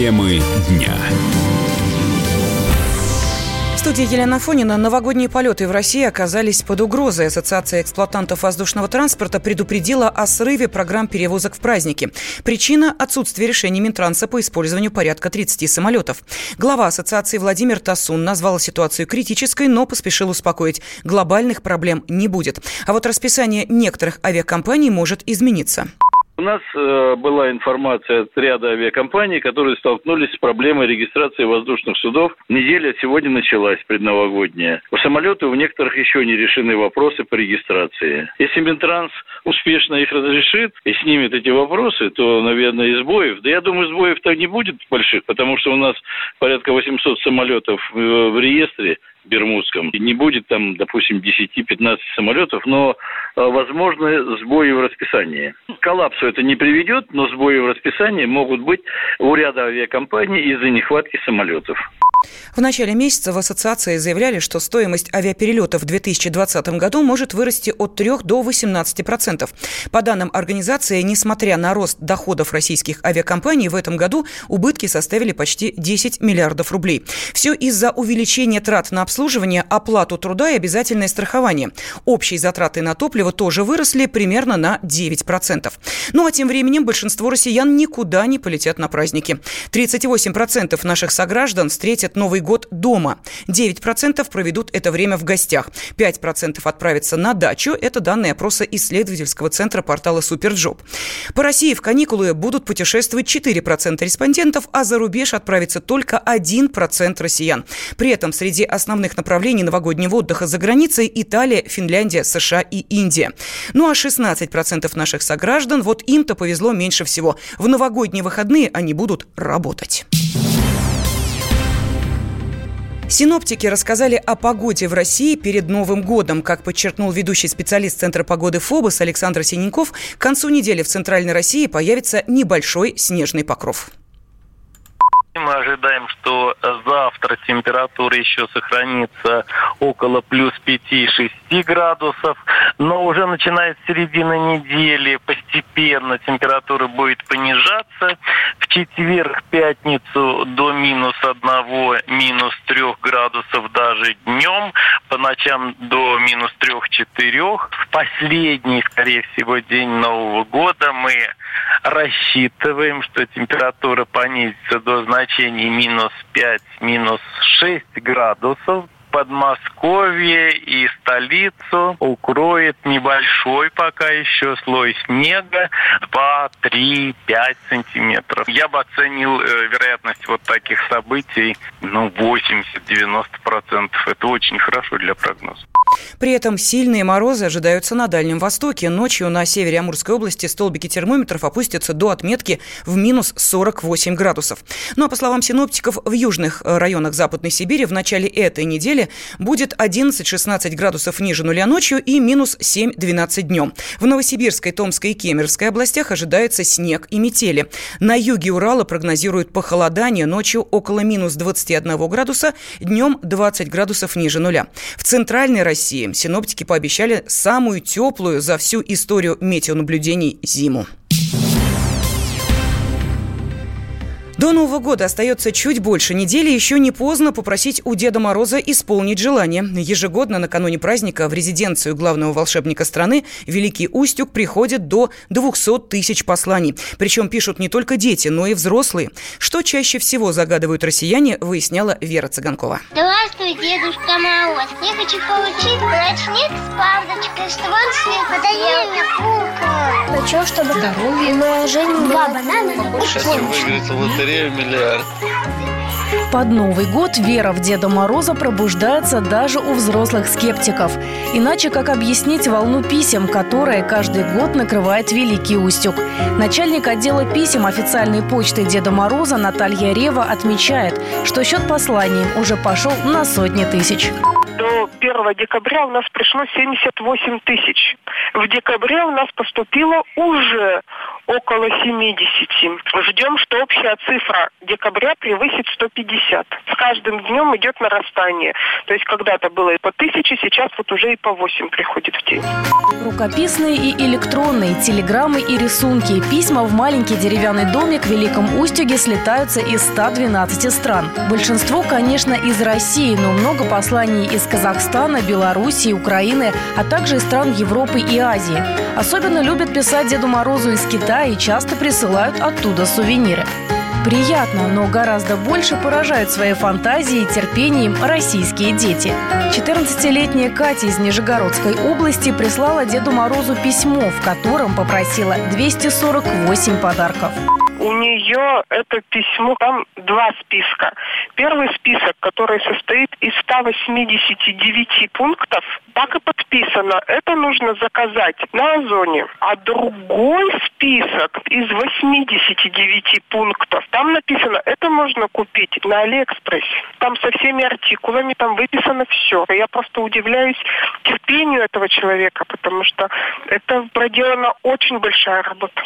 Темы дня. В студии Елена Фонина. Новогодние полеты в России оказались под угрозой. Ассоциация эксплуатантов воздушного транспорта предупредила о срыве программ перевозок в праздники. Причина – отсутствие решения Минтранса по использованию порядка 30 самолетов. Глава ассоциации Владимир Тасун назвал ситуацию критической, но поспешил успокоить. Глобальных проблем не будет. А вот расписание некоторых авиакомпаний может измениться. У нас э, была информация от ряда авиакомпаний, которые столкнулись с проблемой регистрации воздушных судов. Неделя сегодня началась, предновогодняя. У самолетов у некоторых еще не решены вопросы по регистрации. Если Минтранс успешно их разрешит и снимет эти вопросы, то, наверное, и сбоев. Да я думаю, сбоев-то не будет больших, потому что у нас порядка 800 самолетов в, в реестре Бермудском. Не будет там, допустим, 10-15 самолетов, но э, возможны сбои в расписании. К коллапсу это не приведет, но сбои в расписании могут быть у ряда авиакомпаний из-за нехватки самолетов. В начале месяца в ассоциации заявляли, что стоимость авиаперелетов в 2020 году может вырасти от 3 до 18%. По данным организации, несмотря на рост доходов российских авиакомпаний, в этом году убытки составили почти 10 миллиардов рублей. Все из-за увеличения трат на обслуживание, оплату труда и обязательное страхование. Общие затраты на топливо тоже выросли примерно на 9%. Ну а тем временем большинство россиян никуда не полетят на праздники. 38% наших сограждан встретят отметят Новый год дома. 9% проведут это время в гостях. 5% отправятся на дачу. Это данные опроса исследовательского центра портала Superjob. По России в каникулы будут путешествовать 4% респондентов, а за рубеж отправится только 1% россиян. При этом среди основных направлений новогоднего отдыха за границей Италия, Финляндия, США и Индия. Ну а 16% наших сограждан, вот им-то повезло меньше всего. В новогодние выходные они будут работать. Синоптики рассказали о погоде в России перед Новым годом. Как подчеркнул ведущий специалист Центра погоды ФОБОС Александр Синенков, к концу недели в Центральной России появится небольшой снежный покров. Мы ожидаем, что завтра температура еще сохранится около плюс 5-6 градусов, но уже начиная с середины недели постепенно температура будет понижаться. В четверг, пятницу до минус 1, минус 3 градусов даже днем, по ночам до минус 3-4. В последний, скорее всего, день Нового года мы рассчитываем, что температура понизится до значений минус 5, минус 6 градусов. Подмосковье и столицу укроет небольшой пока еще слой снега 2, 3, 5 сантиметров. Я бы оценил э, вероятность вот таких событий ну 80-90%. Это очень хорошо для прогноза. При этом сильные морозы ожидаются на Дальнем Востоке. Ночью на севере Амурской области столбики термометров опустятся до отметки в минус 48 градусов. Ну а по словам синоптиков, в южных э, районах Западной Сибири в начале этой недели будет 11-16 градусов ниже нуля ночью и минус 7-12 днем. В Новосибирской, Томской и Кемеровской областях ожидается снег и метели. На юге Урала прогнозируют похолодание ночью около минус 21 градуса, днем 20 градусов ниже нуля. В центральной России. Синоптики пообещали самую теплую за всю историю метеонаблюдений зиму. До Нового года остается чуть больше недели. Еще не поздно попросить у Деда Мороза исполнить желание. Ежегодно накануне праздника в резиденцию главного волшебника страны Великий Устюг приходит до 200 тысяч посланий. Причем пишут не только дети, но и взрослые. Что чаще всего загадывают россияне, выясняла Вера Цыганкова. Здравствуй, Дедушка Мороз. Я хочу получить ночник с палочкой, чтобы он свет подарил мне куклу. Хочу, чтобы здоровье моя жизнь Два банана. Побольше выиграть в лотерею миллиард. Под Новый год вера в Деда Мороза пробуждается даже у взрослых скептиков. Иначе как объяснить волну писем, которая каждый год накрывает Великий Устюг? Начальник отдела писем официальной почты Деда Мороза Наталья Рева отмечает, что счет посланий уже пошел на сотни тысяч. До 1 декабря у нас пришло 78 тысяч. В декабре у нас поступило уже около 70. Ждем, что общая цифра декабря превысит 150. С каждым днем идет нарастание. То есть когда-то было и по тысяче, сейчас вот уже и по 8 приходит в день. Рукописные и электронные, телеграммы и рисунки, письма в маленький деревянный домик в Великом Устюге слетаются из 112 стран. Большинство, конечно, из России, но много посланий из Казахстана, Белоруссии, Украины, а также из стран Европы и Азии. Особенно любят писать Деду Морозу из Китая и часто присылают оттуда сувениры. Приятно, но гораздо больше поражают своей фантазией и терпением российские дети. 14-летняя Катя из Нижегородской области прислала Деду Морозу письмо, в котором попросила 248 подарков у нее это письмо, там два списка. Первый список, который состоит из 189 пунктов, так и подписано. Это нужно заказать на Озоне. А другой список из 89 пунктов, там написано, это можно купить на Алиэкспрессе. Там со всеми артикулами, там выписано все. Я просто удивляюсь терпению этого человека, потому что это проделана очень большая работа.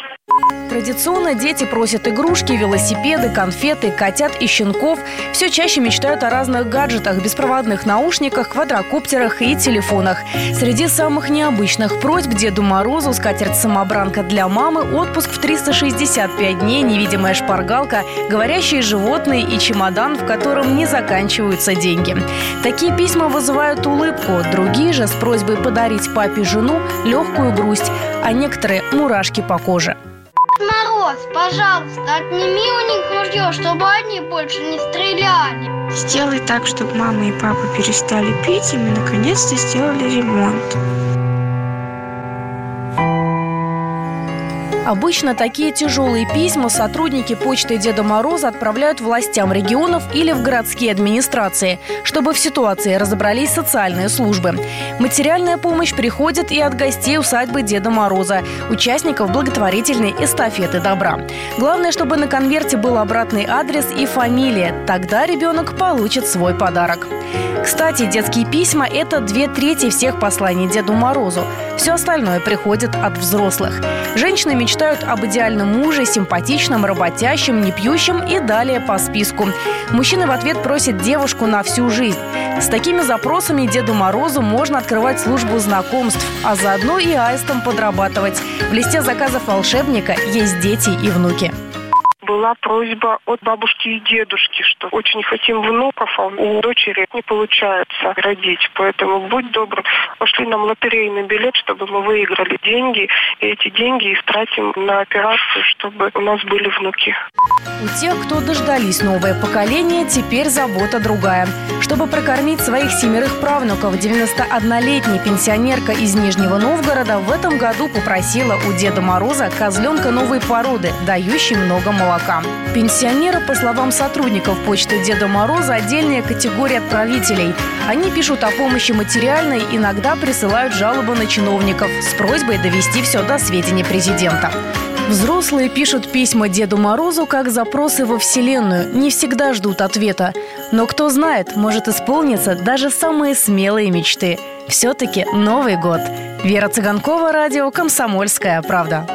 Традиционно дети просят игрушки, велосипеды, конфеты, котят и щенков. Все чаще мечтают о разных гаджетах, беспроводных наушниках, квадрокоптерах и телефонах. Среди самых необычных просьб Деду Морозу скатерть-самобранка для мамы, отпуск в 365 дней, невидимая шпаргалка, говорящие животные и чемодан, в котором не заканчиваются деньги. Такие письма вызывают улыбку, другие же с просьбой подарить папе жену легкую грусть, а некоторые – мурашки по коже. Мороз, пожалуйста, отними у них ружье, чтобы они больше не стреляли. Сделай так, чтобы мама и папа перестали пить, и мы наконец-то сделали ремонт. Обычно такие тяжелые письма сотрудники почты Деда Мороза отправляют властям регионов или в городские администрации, чтобы в ситуации разобрались социальные службы. Материальная помощь приходит и от гостей усадьбы Деда Мороза, участников благотворительной эстафеты добра. Главное, чтобы на конверте был обратный адрес и фамилия. Тогда ребенок получит свой подарок. Кстати, детские письма – это две трети всех посланий Деду Морозу. Все остальное приходит от взрослых. Женщины мечтают об идеальном муже, симпатичном, работящем, не пьющем и далее по списку. Мужчины в ответ просят девушку на всю жизнь. С такими запросами Деду Морозу можно открывать службу знакомств, а заодно и аистом подрабатывать. В листе заказов волшебника есть дети и внуки была просьба от бабушки и дедушки, что очень хотим внуков, а у дочери не получается родить. Поэтому будь добр, пошли нам лотерейный билет, чтобы мы выиграли деньги, и эти деньги истратим на операцию, чтобы у нас были внуки. У тех, кто дождались новое поколение, теперь забота другая. Чтобы прокормить своих семерых правнуков, 91-летняя пенсионерка из Нижнего Новгорода в этом году попросила у Деда Мороза козленка новой породы, дающей много молока. Пенсионеры, по словам сотрудников почты Деда Мороза, отдельная категория отправителей. Они пишут о помощи материальной, иногда присылают жалобы на чиновников с просьбой довести все до сведения президента. Взрослые пишут письма Деду Морозу как запросы во Вселенную, не всегда ждут ответа. Но кто знает, может исполниться даже самые смелые мечты. Все-таки Новый год. Вера Цыганкова, радио «Комсомольская правда».